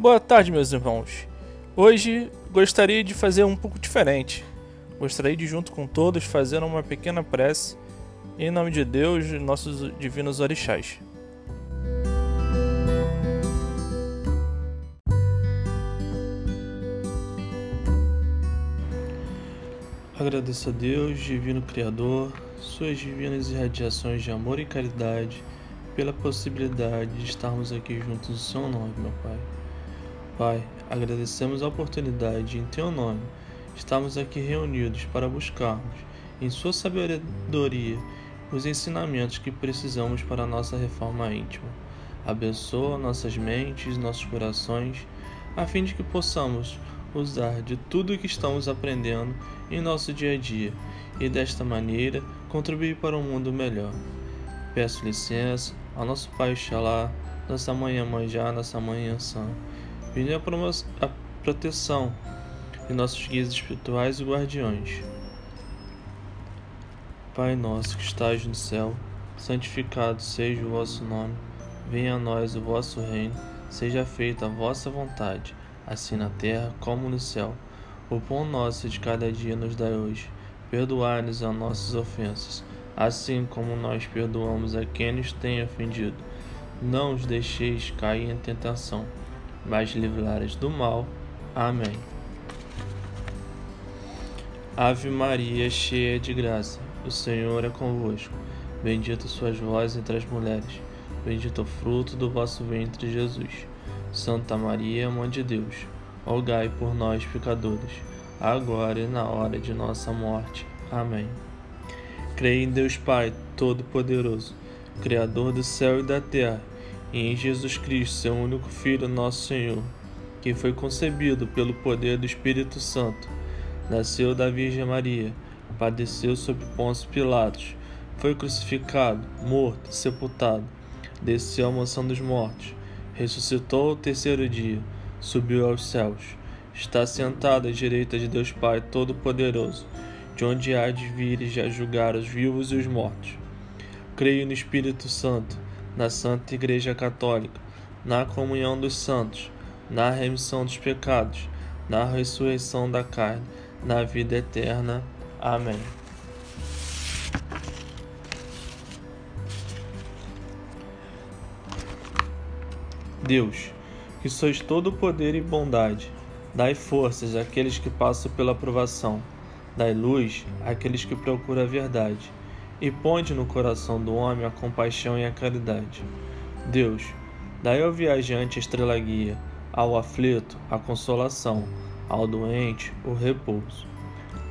Boa tarde, meus irmãos. Hoje gostaria de fazer um pouco diferente. Gostaria de, junto com todos, fazer uma pequena prece em nome de Deus nossos divinos orixás. Agradeço a Deus, Divino Criador, Suas divinas irradiações de amor e caridade, pela possibilidade de estarmos aqui juntos em Seu nome, meu Pai. Pai, agradecemos a oportunidade em Teu nome estarmos aqui reunidos para buscarmos, em Sua sabedoria, os ensinamentos que precisamos para a nossa reforma íntima. Abençoa nossas mentes, nossos corações, a fim de que possamos usar de tudo o que estamos aprendendo em nosso dia a dia e desta maneira contribuir para um mundo melhor. Peço licença ao nosso Pai Xalá, nossa Mãe Amanjá, nossa Mãe Ansã Pedindo a proteção de nossos guias espirituais e guardiões. Pai nosso que estás no céu, santificado seja o vosso nome. Venha a nós o vosso reino. Seja feita a vossa vontade, assim na terra como no céu. O pão nosso de cada dia nos dai hoje. Perdoai-nos as nossas ofensas, assim como nós perdoamos a quem nos tem ofendido. Não os deixeis cair em tentação mas livrai-nos do mal. Amém. Ave Maria, cheia de graça, o Senhor é convosco. Bendita sois vós entre as mulheres, bendito o fruto do vosso ventre, Jesus. Santa Maria, Mãe de Deus, rogai por nós, pecadores, agora e na hora de nossa morte. Amém. Creio em Deus Pai, Todo-Poderoso, Criador do céu e da terra em Jesus Cristo, seu único Filho, nosso Senhor, que foi concebido pelo poder do Espírito Santo, nasceu da Virgem Maria, padeceu sob Pôncio Pilatos, foi crucificado, morto, sepultado, desceu à mansão dos mortos, ressuscitou ao terceiro dia, subiu aos céus, está sentado à direita de Deus Pai Todo-Poderoso, de onde há de vir e já julgar os vivos e os mortos. Creio no Espírito Santo na Santa Igreja Católica, na comunhão dos santos, na remissão dos pecados, na ressurreição da carne, na vida eterna. Amém. Deus, que sois todo poder e bondade, dai forças àqueles que passam pela provação, dai luz àqueles que procuram a verdade e ponde no coração do homem a compaixão e a caridade. Deus, dai ao viajante a estrela guia, ao aflito a consolação, ao doente o repouso.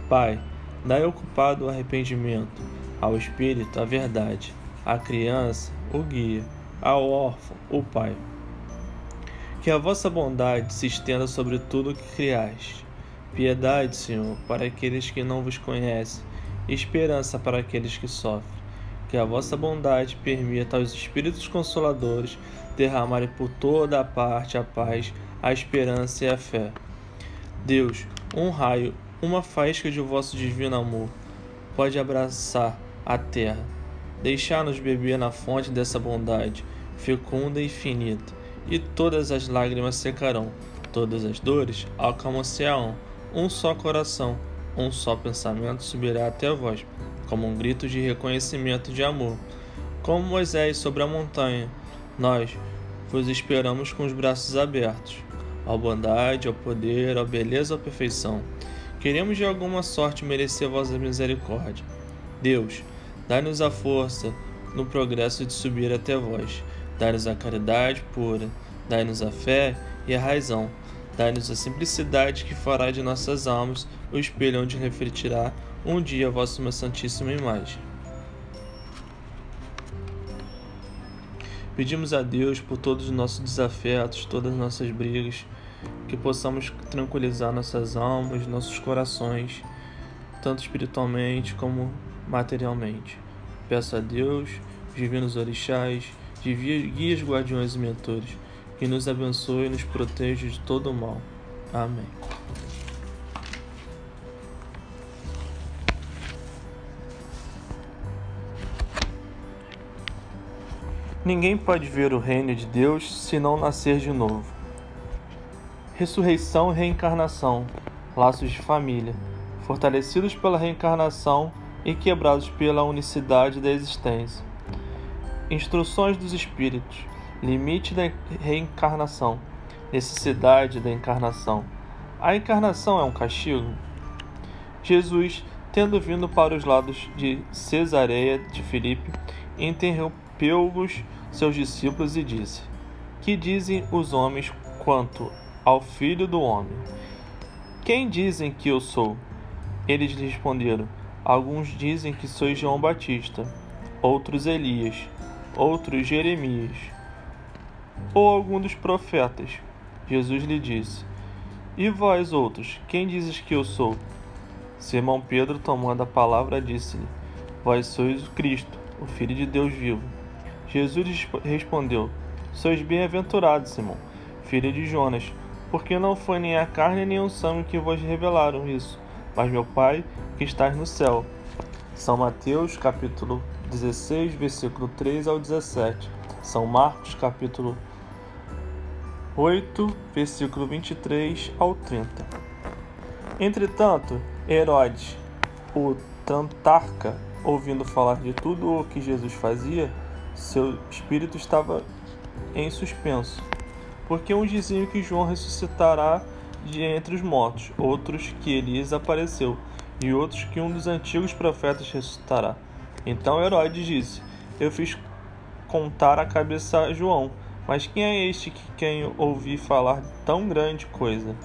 Pai, dai ao culpado o arrependimento, ao espírito a verdade, à criança o guia, ao órfão o pai. Que a vossa bondade se estenda sobre tudo o que criaste. Piedade, Senhor, para aqueles que não vos conhecem esperança para aqueles que sofrem. Que a vossa bondade permita aos Espíritos Consoladores derramarem por toda a parte a paz, a esperança e a fé. Deus, um raio, uma faísca de vosso divino amor, pode abraçar a terra, deixar-nos beber na fonte dessa bondade, fecunda e infinita, e todas as lágrimas secarão, todas as dores acalmar-se-ão, um só coração um só pensamento subirá até vós, como um grito de reconhecimento de amor. Como Moisés sobre a montanha, nós vos esperamos com os braços abertos. Ao bondade, ao poder, à beleza, à perfeição. Queremos de alguma sorte merecer vossa misericórdia. Deus, dai-nos a força no progresso de subir até vós. Dai-nos a caridade pura, dai-nos a fé e a razão Dai-nos a simplicidade que fará de nossas almas o espelho onde refletirá um dia a vossa santíssima imagem. Pedimos a Deus por todos os nossos desafetos, todas as nossas brigas, que possamos tranquilizar nossas almas, nossos corações, tanto espiritualmente como materialmente. Peço a Deus, divinos orixás, guias, guardiões e mentores, que nos abençoe e nos proteja de todo o mal. Amém. Ninguém pode ver o reino de Deus se não nascer de novo. Ressurreição e reencarnação, laços de família, fortalecidos pela reencarnação e quebrados pela unicidade da existência. Instruções dos Espíritos, limite da reencarnação, necessidade da encarnação. A encarnação é um castigo? Jesus, tendo vindo para os lados de Cesareia de Filipe, interrompeu-os seus discípulos e disse: Que dizem os homens quanto ao filho do homem? Quem dizem que eu sou? Eles lhe responderam: Alguns dizem que sois João Batista, outros Elias, outros Jeremias, ou algum dos profetas. Jesus lhe disse: E vós outros, quem dizes que eu sou? Simão Pedro, tomando a palavra, disse-lhe: Vós sois o Cristo, o Filho de Deus vivo. Jesus respondeu: Sois bem-aventurado, Simão, filho de Jonas, porque não foi nem a carne nem o sangue que vos revelaram isso, mas meu Pai que estás no céu. São Mateus, capítulo 16, versículo 3 ao 17. São Marcos, capítulo 8, versículo 23 ao 30. Entretanto, Herodes, o Tantarca, ouvindo falar de tudo o que Jesus fazia, seu espírito estava em suspenso. Porque uns diziam que João ressuscitará de entre os mortos, outros que Elias apareceu e outros que um dos antigos profetas ressuscitará. Então Herodes disse: Eu fiz contar a cabeça a João, mas quem é este que quem ouvi falar tão grande coisa?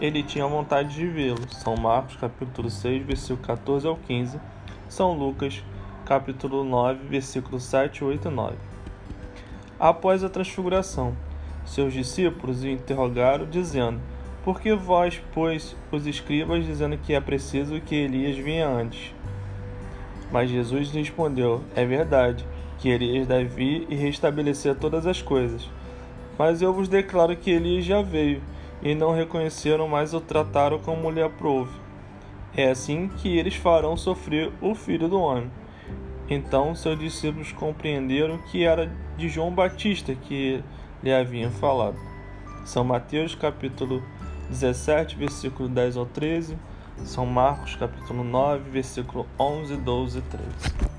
Ele tinha vontade de vê-lo. São Marcos, capítulo 6, versículo 14 ao 15. São Lucas, capítulo 9, versículos 7, 8 e 9. Após a transfiguração, seus discípulos o interrogaram, dizendo: por que vós, pois, os escribas, dizendo que é preciso que Elias venha antes? Mas Jesus respondeu: É verdade que Elias deve vir e restabelecer todas as coisas. Mas eu vos declaro que Elias já veio, e não reconheceram, mas o trataram como lhe aprouve. É assim que eles farão sofrer o filho do homem. Então seus discípulos compreenderam que era de João Batista que lhe haviam falado. São Mateus capítulo 17, versículo 10 ao 13, São Marcos, capítulo 9, versículo 11, 12 e 13.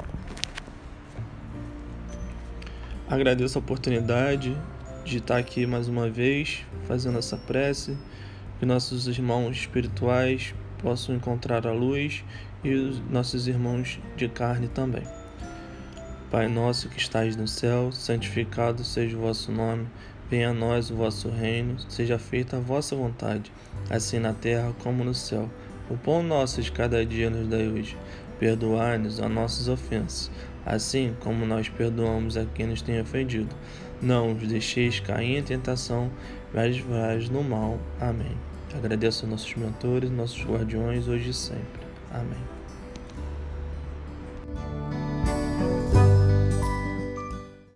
Agradeço a oportunidade de estar aqui mais uma vez, fazendo essa prece, que nossos irmãos espirituais possam encontrar a luz e os nossos irmãos de carne também. Pai nosso que estais no céu, santificado seja o vosso nome. Venha a nós o vosso reino, seja feita a vossa vontade, assim na terra como no céu. O pão nosso de cada dia nos dai hoje. Perdoai-nos as nossas ofensas, assim como nós perdoamos a quem nos tem ofendido. Não os deixeis cair em tentação, mas livrai no mal. Amém. Agradeço aos nossos mentores, nossos guardiões, hoje e sempre. Amém.